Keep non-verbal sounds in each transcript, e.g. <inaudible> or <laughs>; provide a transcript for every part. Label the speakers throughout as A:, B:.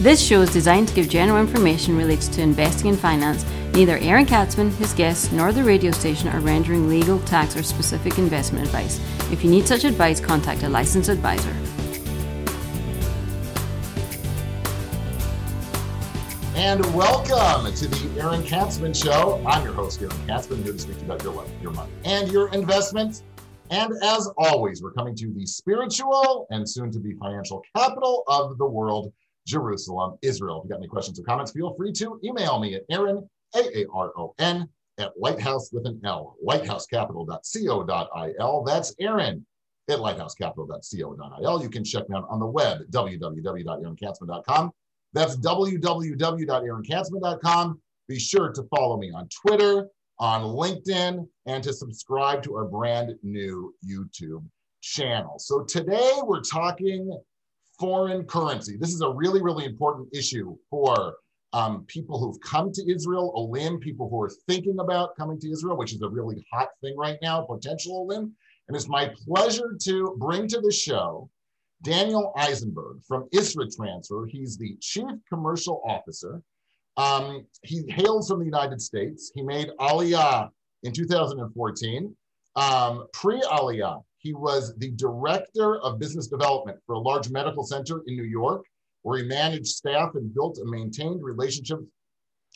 A: This show is designed to give general information related to investing and finance. Neither Aaron Katsman, his guests, nor the radio station are rendering legal, tax, or specific investment advice. If you need such advice, contact a licensed advisor.
B: And welcome to the Aaron Katsman Show. I'm your host, Aaron Katsman, here to speak to you about your life, your money, and your investments. And as always, we're coming to the spiritual and soon to be financial capital of the world, Jerusalem, Israel. If you got any questions or comments, feel free to email me at Aaron, A A R O N, at lighthouse with an L, lighthousecapital.co.il. That's Aaron at lighthousecapital.co.il. You can check me out on the web, www.aaronkatsman.com. That's www.aaronkatsman.com. Be sure to follow me on Twitter on LinkedIn and to subscribe to our brand new YouTube channel. So today we're talking foreign currency. This is a really, really important issue for um, people who've come to Israel, Olim, people who are thinking about coming to Israel, which is a really hot thing right now, potential Olim. And it's my pleasure to bring to the show Daniel Eisenberg from ISRA Transfer. He's the Chief Commercial Officer um, he hails from the United States. He made Aliyah in 2014. Um, Pre Aliyah, he was the director of business development for a large medical center in New York, where he managed staff and built and maintained relationships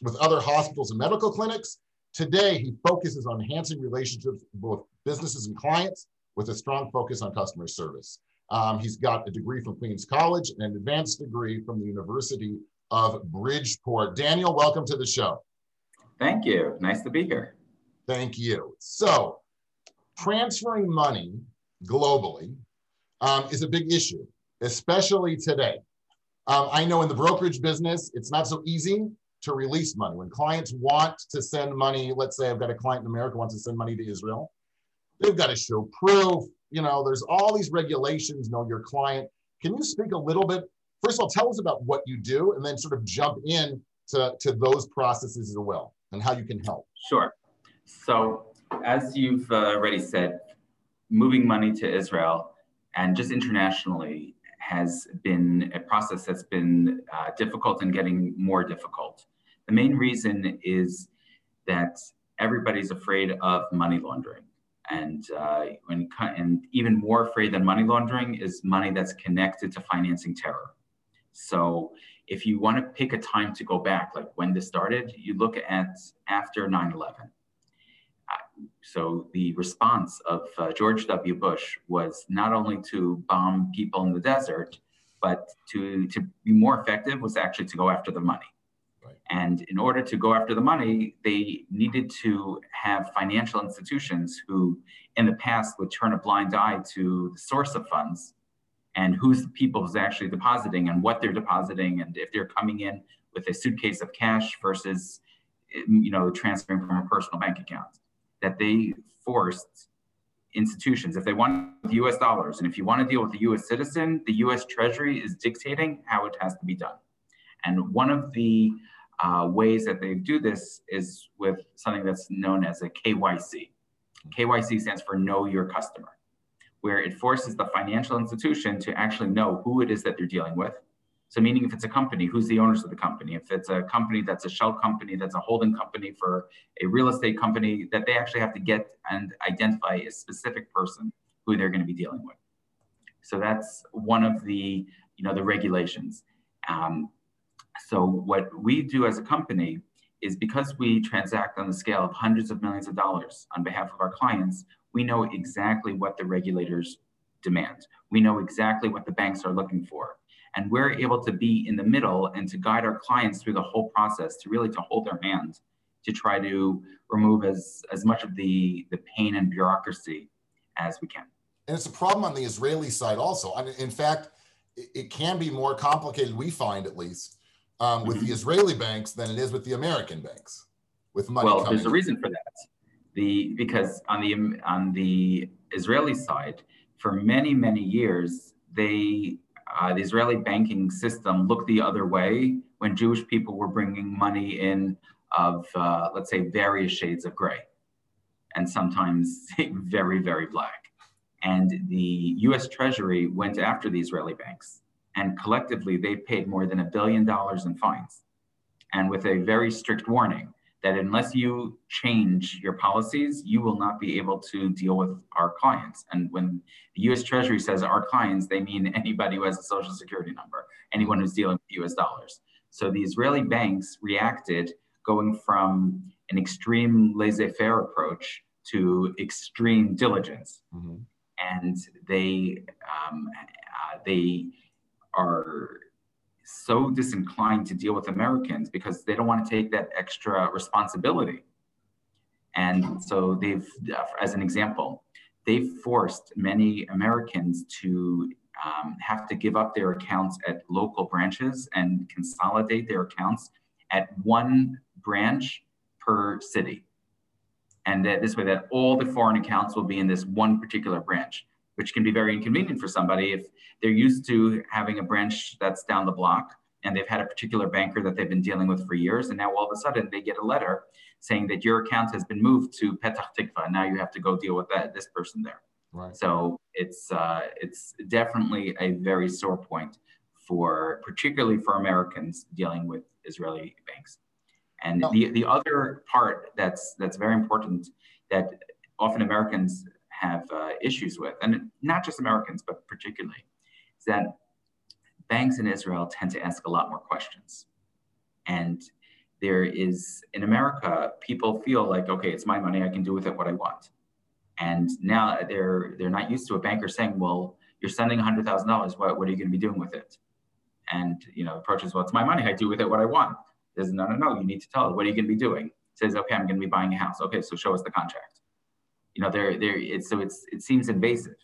B: with other hospitals and medical clinics. Today, he focuses on enhancing relationships with both businesses and clients with a strong focus on customer service. Um, he's got a degree from Queens College and an advanced degree from the University of Bridgeport. Daniel, welcome to the show.
C: Thank you. Nice to be here.
B: Thank you. So, transferring money globally um, is a big issue, especially today. Um, I know in the brokerage business, it's not so easy to release money. When clients want to send money, let's say I've got a client in America wants to send money to Israel, they've got to show proof. You know, there's all these regulations, know your client. Can you speak a little bit first of all, tell us about what you do and then sort of jump in to, to those processes as well and how you can help.
C: Sure. So, as you've uh, already said, moving money to Israel and just internationally has been a process that's been uh, difficult and getting more difficult. The main reason is that everybody's afraid of money laundering. And, uh, when, and even more afraid than money laundering is money that's connected to financing terror. So if you want to pick a time to go back, like when this started, you look at after 9 11. So the response of uh, George W. Bush was not only to bomb people in the desert, but to, to be more effective was actually to go after the money. Right. And in order to go after the money, they needed to have financial institutions who, in the past, would turn a blind eye to the source of funds and who's the people who's actually depositing and what they're depositing and if they're coming in with a suitcase of cash versus you know transferring from a personal bank account that they forced institutions if they want us dollars and if you want to deal with a us citizen the us treasury is dictating how it has to be done and one of the uh, ways that they do this is with something that's known as a kyc kyc stands for know your customer where it forces the financial institution to actually know who it is that they're dealing with. So, meaning if it's a company, who's the owners of the company? If it's a company that's a shell company, that's a holding company for a real estate company, that they actually have to get and identify a specific person who they're going to be dealing with. So that's one of the you know the regulations. Um, so what we do as a company is because we transact on the scale of hundreds of millions of dollars on behalf of our clients, we know exactly what the regulators demand. We know exactly what the banks are looking for. And we're able to be in the middle and to guide our clients through the whole process, to really to hold their hand, to try to remove as, as much of the, the pain and bureaucracy as we can.
B: And it's a problem on the Israeli side also. I mean, in fact, it, it can be more complicated, we find at least, um, with mm-hmm. the Israeli banks than it is with the American banks. With money.
C: Well, there's a reason for that the because on the on the Israeli side, for many many years, they uh, the Israeli banking system looked the other way when Jewish people were bringing money in of uh, let's say various shades of gray, and sometimes <laughs> very very black. And the U.S. Treasury went after the Israeli banks And collectively, they paid more than a billion dollars in fines. And with a very strict warning that unless you change your policies, you will not be able to deal with our clients. And when the US Treasury says our clients, they mean <laughs> anybody who has a social security number, anyone who's dealing with US dollars. So the Israeli banks reacted going from an extreme laissez faire approach to extreme diligence. Mm-hmm. And they, um, uh, they are so disinclined to deal with Americans because they don't want to take that extra responsibility. And so they've, as an example, they've forced many Americans to um, have to give up their accounts at local branches and consolidate their accounts at one branch per city. And that this way that all the foreign accounts will be in this one particular branch which can be very inconvenient for somebody if they're used to having a branch that's down the block and they've had a particular banker that they've been dealing with for years. And now all of a sudden they get a letter saying that your account has been moved to Petah Tikva. Now you have to go deal with that this person there. Right. So it's uh, it's definitely a very sore point for particularly for Americans dealing with Israeli banks. And the, the other part that's that's very important that often Americans have uh, issues with, and not just Americans, but particularly, is that banks in Israel tend to ask a lot more questions. And there is, in America, people feel like, okay, it's my money, I can do with it what I want. And now they're they're not used to a banker saying, well, you're sending $100,000, what, what are you going to be doing with it? And, you know, approach is, well, it's my money, I do with it what I want. There's no, no, no, you need to tell it, what are you going to be doing? says, okay, I'm going to be buying a house. Okay, so show us the contract you know, they're, they're, it's, so it's, it seems invasive.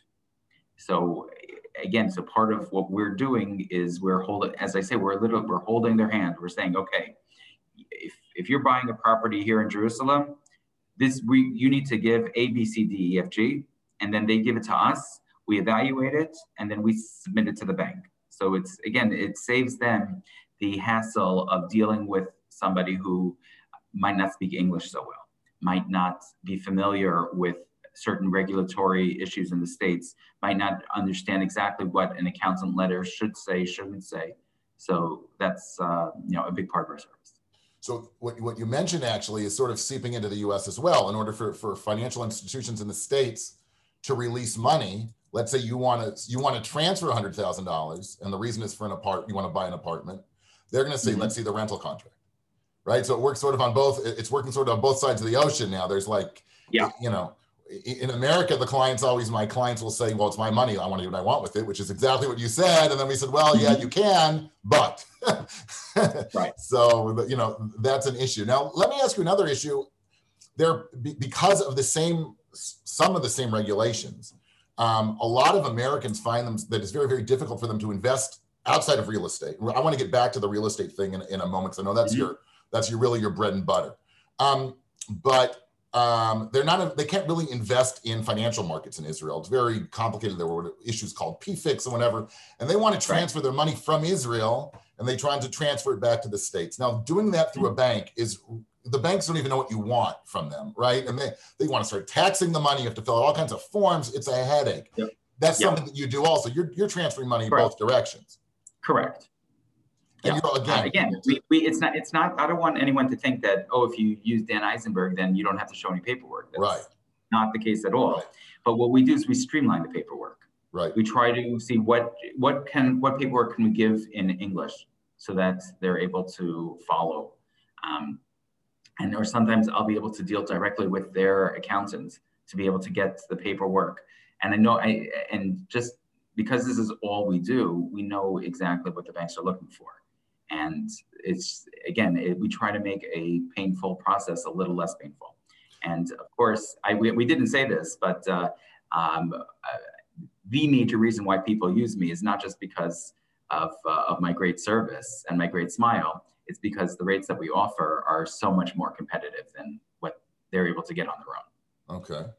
C: So again, so part of what we're doing is we're holding, as I say, we're a little, we're holding their hand. We're saying, okay, if, if you're buying a property here in Jerusalem, this, we, you need to give A, B, C, D, E, F, G, and then they give it to us. We evaluate it, and then we submit it to the bank. So it's, again, it saves them the hassle of dealing with somebody who might not speak English so well might not be familiar with certain regulatory issues in the states, might not understand exactly what an accountant letter should say, shouldn't say. So that's uh, you know a big part of our service.
B: So what, what you mentioned actually is sort of seeping into the US as well. In order for, for financial institutions in the States to release money, let's say you want to you want to transfer $100,000 and the reason is for an apart you want to buy an apartment. They're going to say, mm-hmm. let's see the rental contract right? So it works sort of on both. It's working sort of on both sides of the ocean now. There's like, yeah, you know, in America, the clients always, my clients will say, well, it's my money. I want to do what I want with it, which is exactly what you said. And then we said, well, yeah, you can, but. <laughs> right. So, you know, that's an issue. Now, let me ask you another issue. There, because of the same, some of the same regulations, um, a lot of Americans find them that it's very, very difficult for them to invest outside of real estate. I want to get back to the real estate thing in, in a moment because I know that's mm-hmm. your that's your, really your bread and butter. Um, but um, they're not, they can't really invest in financial markets in Israel. It's very complicated. There were issues called PFICs and whatever, and they want to transfer their money from Israel and they're trying to transfer it back to the States. Now, doing that through a bank is the banks don't even know what you want from them, right? And they, they want to start taxing the money. You have to fill out all kinds of forms. It's a headache. Yep. That's yep. something that you do also. You're, you're transferring money in both directions.
C: Correct yeah. again, uh, again we, we, it's not, it's not, I don't want anyone to think that, oh, if you use Dan Eisenberg, then you don't have to show any paperwork. That's
B: right.
C: not the case at all. Right. But what we do is we streamline the paperwork.
B: Right.
C: We try to see what, what can, what paperwork can we give in English so that they're able to follow. Um, and or sometimes I'll be able to deal directly with their accountants to be able to get the paperwork. And I know I, and just because this is all we do, we know exactly what the banks are looking for. And it's, again, it, we try to make a painful process a little less painful. And of course, I, we, we didn't say this, but uh, um, uh, the major reason why people use me is not just because of, uh, of my great service and my great smile. It's because the rates that we offer are so much more competitive than what they're able to get on their
B: own. Okay.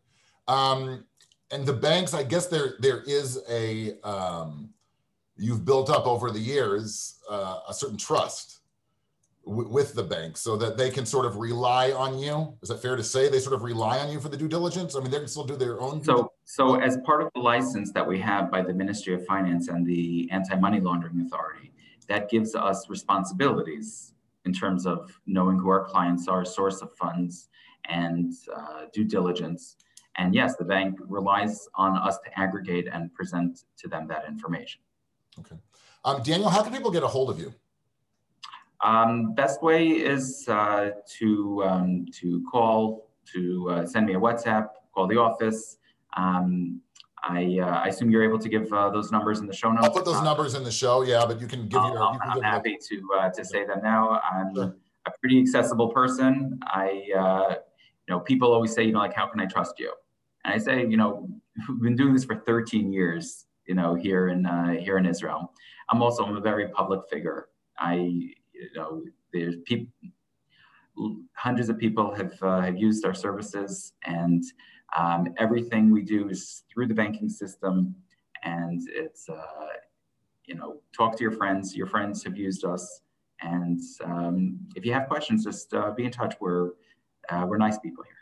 B: Um, and the banks, I guess there there is a um, you've built up over the years uh, a certain trust with the bank so that they can sort of rely on you? Is that fair to say they sort of rely on you for the due diligence? I mean, they can still do their own.
C: So, so as part of the license that we have by the Ministry of Finance and the Anti-Money Laundering Authority, that gives us responsibilities in terms of knowing who our clients are, source of funds, and uh, due diligence. And yes, the bank relies on us to aggregate and present to them that information.
B: Okay. Um, Daniel, how can people get a hold of you?
C: Um, best way is uh, to um, to call, to uh, send me a WhatsApp, call the office. Um, I, uh, I, assume you're able to give uh, those numbers in the show notes.
B: I'll put those numbers in the show, yeah, but you can give your. You
C: I'm happy to uh, to say them now. I'm sure. a pretty accessible person. I, uh, you know, people always say, you know, like, how can I trust you? And I say, you know, we've been doing this for 13 years, you know, here in here in Israel. I'm also I'm a very public figure. I you know, there's people, hundreds of people have, uh, have used our services and um, everything we do is through the banking system and it's, uh, you know, talk to your friends. Your friends have used us. And um, if you have questions, just uh, be in touch. We're, uh, we're nice people here.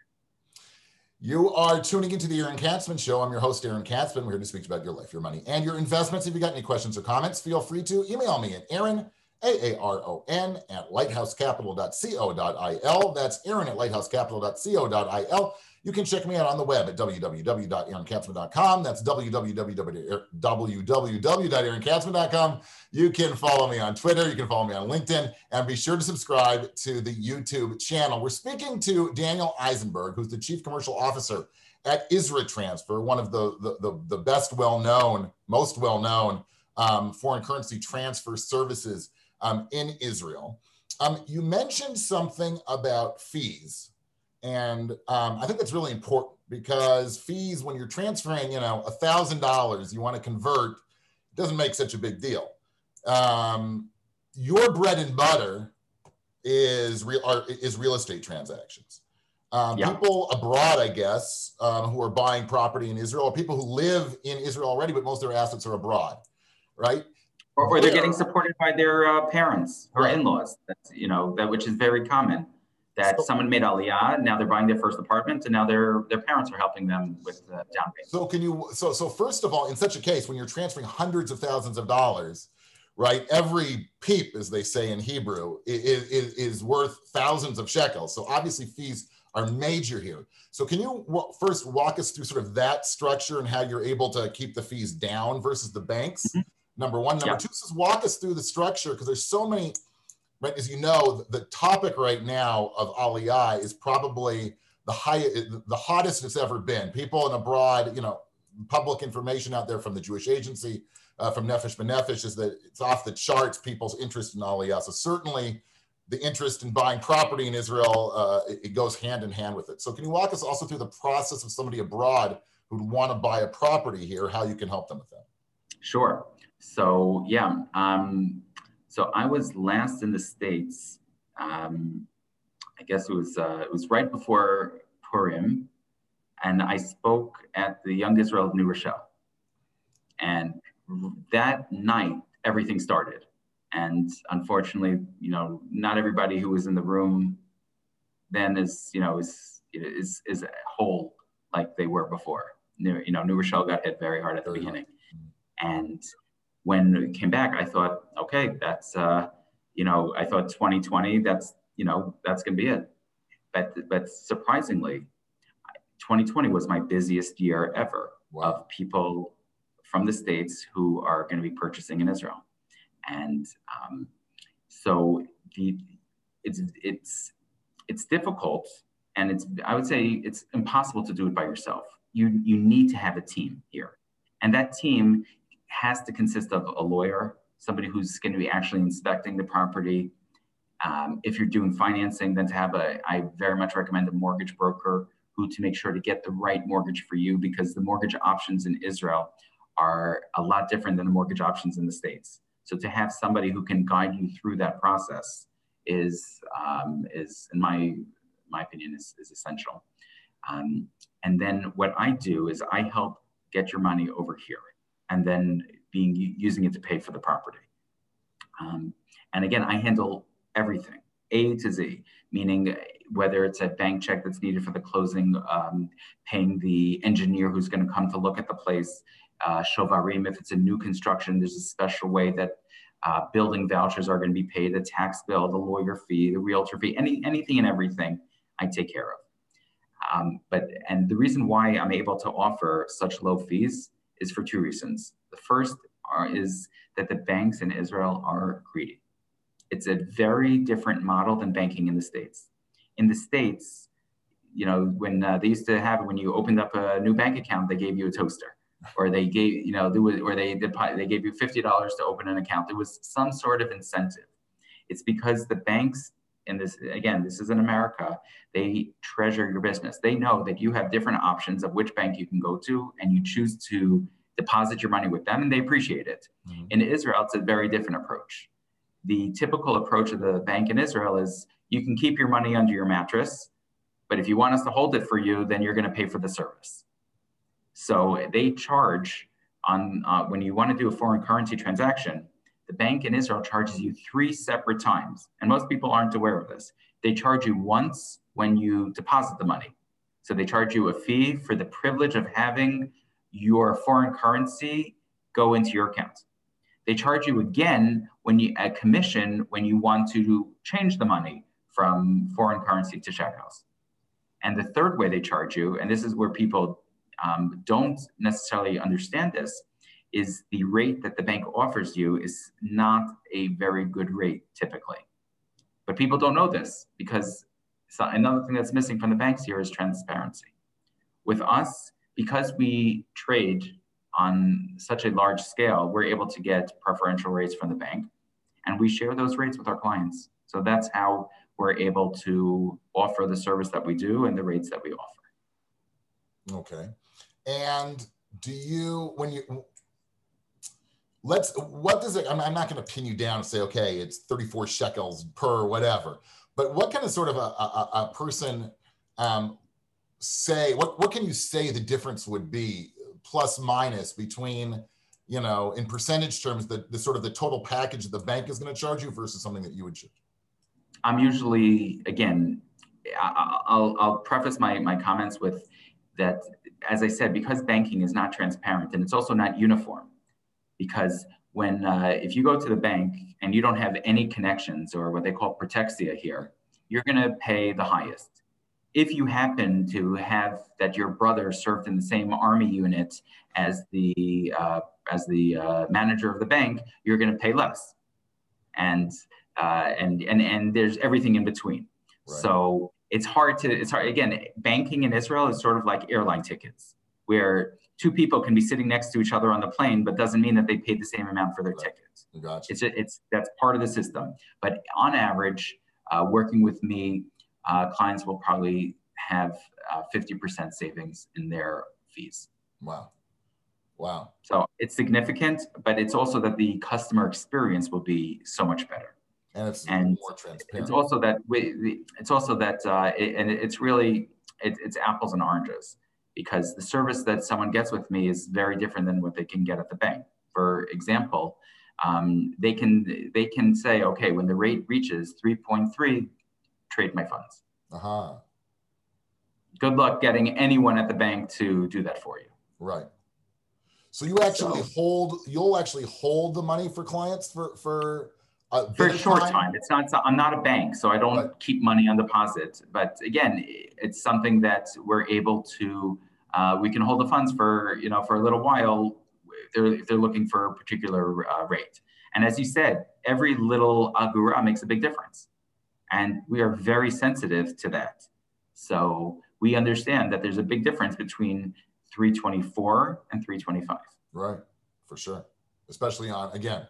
B: You are tuning into the Aaron Katsman Show. I'm your host, Aaron Katsman. We're here to speak about your life, your money, and your investments. If you got any questions or comments, feel free to email me at Aaron a-A-R-O-N at lighthousecapital.co.il. That's Aaron at lighthousecapital.co.il. You can check me out on the web at www.aaronkatsman.com. That's www.aaronkatsman.com. You can follow me on Twitter. You can follow me on LinkedIn. And be sure to subscribe to the YouTube channel. We're speaking to Daniel Eisenberg, who's the Chief Commercial Officer at ISRA Transfer, one of the, the, the, the best well-known, most well-known um, foreign currency transfer services um, in Israel. Um, you mentioned something about fees, and um, I think that's really important because fees, when you're transferring, you know, a thousand dollars, you want to convert, doesn't make such a big deal. Um, your bread and butter is real are, is real estate transactions. Um, yeah. People abroad, I guess, um, who are buying property in Israel, or people who live in Israel already, but most of their assets are abroad, right?
C: or, or they're getting supported by their uh, parents or right. in-laws. That's you know that which is very common. That so, someone made aliyah, now they're buying their first apartment, and now their their parents are helping them with the down payment.
B: So can you? So so first of all, in such a case, when you're transferring hundreds of thousands of dollars, right? Every peep, as they say in Hebrew, is, is, is worth thousands of shekels. So obviously fees are major here. So can you w- first walk us through sort of that structure and how you're able to keep the fees down versus the banks? Mm-hmm number one. Number yeah. two, just walk us through the structure because there's so many, right? As you know, the topic right now of Aliyah is probably the highest, the hottest it's ever been. People in abroad, you know, public information out there from the Jewish Agency, uh, from Nefesh B'Nefesh is that it's off the charts, people's interest in Aliyah. So certainly the interest in buying property in Israel, uh, it, it goes hand in hand with it. So can you walk us also through the process of somebody abroad who'd want to buy a property here, how you can help them with that?
C: Sure. So yeah, um, so I was last in the states. Um, I guess it was uh, it was right before Purim, and I spoke at the Young Israel of New Rochelle. And that night, everything started. And unfortunately, you know, not everybody who was in the room then is, you know, is is is whole like they were before. New, you know, New Rochelle got hit very hard at the beginning, and when it came back, I thought, okay, that's, uh, you know, I thought 2020, that's, you know, that's going to be it. But, but surprisingly, 2020 was my busiest year ever wow. of people from the States who are going to be purchasing in Israel. And um, so the, it's, it's, it's difficult and it's, I would say it's impossible to do it by yourself. You, you need to have a team here. And that team has to consist of a lawyer, somebody who's going to be actually inspecting the property. Um, if you're doing financing, then to have a, I very much recommend a mortgage broker who to make sure to get the right mortgage for you because the mortgage options in Israel are a lot different than the mortgage options in the States. So to have somebody who can guide you through that process is, um, is in my, my opinion, is, is essential. Um, and then what I do is I help get your money over here and then being using it to pay for the property. Um, and again, I handle everything. A to Z, meaning whether it's a bank check that's needed for the closing, um, paying the engineer who's going to come to look at the place, uh, shovarim, if it's a new construction, there's a special way that uh, building vouchers are going to be paid, the tax bill, the lawyer fee, the realtor fee, any, anything and everything I take care of. Um, but and the reason why I'm able to offer such low fees is for two reasons. The first are, is that the banks in Israel are greedy. It's a very different model than banking in the states. In the states, you know, when uh, they used to have when you opened up a new bank account, they gave you a toaster, or they gave you know, or they they gave you fifty dollars to open an account. There was some sort of incentive. It's because the banks and this again, this is in America, they treasure your business. They know that you have different options of which bank you can go to, and you choose to deposit your money with them, and they appreciate it. Mm-hmm. In Israel, it's a very different approach. The typical approach of the bank in Israel is you can keep your money under your mattress, but if you want us to hold it for you, then you're going to pay for the service. So they charge on uh, when you want to do a foreign currency transaction the bank in Israel charges you three separate times. And most people aren't aware of this. They charge you once when you deposit the money. So they charge you a fee for the privilege of having your foreign currency go into your account. They charge you again when you a commission when you want to change the money from foreign currency to shekels. And the third way they charge you, and this is where people um, don't necessarily understand this, is the rate that the bank offers you is not a very good rate typically. But people don't know this because another thing that's missing from the banks here is transparency. With us, because we trade on such a large scale, we're able to get preferential rates from the bank and we share those rates with our clients. So that's how we're able to offer the service that we do and the rates that we offer.
B: Okay. And do you, when you, let's what does it i'm, I'm not going to pin you down and say okay it's 34 shekels per whatever but what kind of sort of a, a, a person um, say what what can you say the difference would be plus minus between you know in percentage terms the, the sort of the total package that the bank is going to charge you versus something that you would charge?
C: I'm usually again I'll, I'll preface my, my comments with that as i said because banking is not transparent and it's also not uniform because when uh, if you go to the bank and you don't have any connections or what they call protexia here, you're going to pay the highest. If you happen to have that your brother served in the same army unit as the uh, as the uh, manager of the bank, you're going to pay less, and uh, and and and there's everything in between. Right. So it's hard to it's hard again. Banking in Israel is sort of like airline tickets, where two people can be sitting next to each other on the plane, but doesn't mean that they paid the same amount for their right. tickets.
B: Gotcha.
C: It's, it's that's part of the system. But on average, uh, working with me, uh, clients will probably have uh, 50% savings in their fees.
B: Wow. Wow.
C: So it's significant, but it's also that the customer experience will be so much better.
B: And it's and more transparent.
C: It's also that we, it's also that, uh, it, and it's really, it, it's apples and oranges because the service that someone gets with me is very different than what they can get at the bank. For example, um, they can they can say, okay, when the rate reaches 3.3, trade my funds.
B: Uh-huh.
C: Good luck getting anyone at the bank to do that for you.
B: Right. So you actually so, hold you'll actually hold the money for clients for for
C: uh, for a short time? time. It's not. I'm not a bank, so I don't right. keep money on deposit. But again, it's something that we're able to uh, we can hold the funds for you know for a little while if they're, if they're looking for a particular uh, rate. And as you said, every little agura makes a big difference, and we are very sensitive to that. So we understand that there's a big difference between 324 and 325.
B: Right, for sure, especially on again.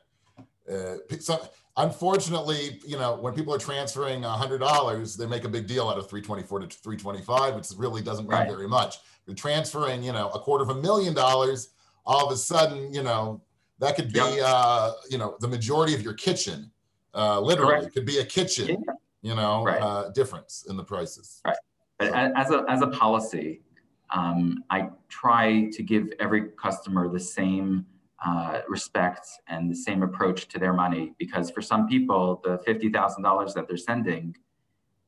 B: Uh, unfortunately, you know, when people are transferring $100, they make a big deal out of 324 to 325, which really doesn't mean right. very much you're transferring, you know, a quarter of a million dollars, all of a sudden, you know, that could be, yep. uh, you know, the majority of your kitchen, uh, literally Correct. could be a kitchen, yeah. you know, right. uh, difference in the prices.
C: Right. But so. as a, as a policy, um, I try to give every customer the same uh, respect and the same approach to their money because for some people, the $50,000 that they're sending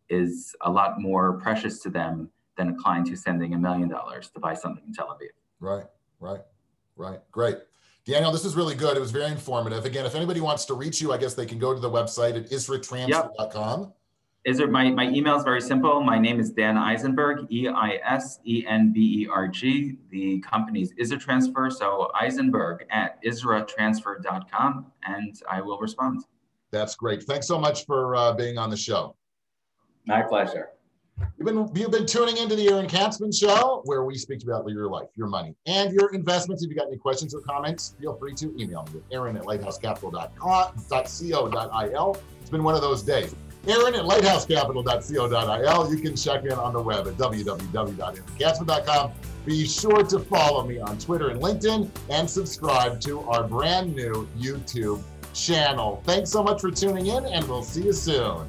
C: is a lot more precious to them than a client who's sending a million dollars to buy something in Tel Aviv.
B: Right, right, right. Great. Daniel, this is really good. It was very informative. Again, if anybody wants to reach you, I guess they can go to the website at isratransfer.com. Yep.
C: Is there, my, my email is very simple. My name is Dan Eisenberg, E I S E N B E R G. The company is Isra Transfer. So Eisenberg at isratransfer.com, and I will respond.
B: That's great. Thanks so much for uh, being on the show.
C: My pleasure.
B: You've been, you've been tuning into the Aaron Katsman Show, where we speak about your life, your money, and your investments. If you got any questions or comments, feel free to email me at aaron at lighthousecapital.co.il. It's been one of those days. Aaron at lighthousecapital.co.il. You can check in on the web at www.aaronkatsman.com. Be sure to follow me on Twitter and LinkedIn and subscribe to our brand new YouTube channel. Thanks so much for tuning in, and we'll see you soon.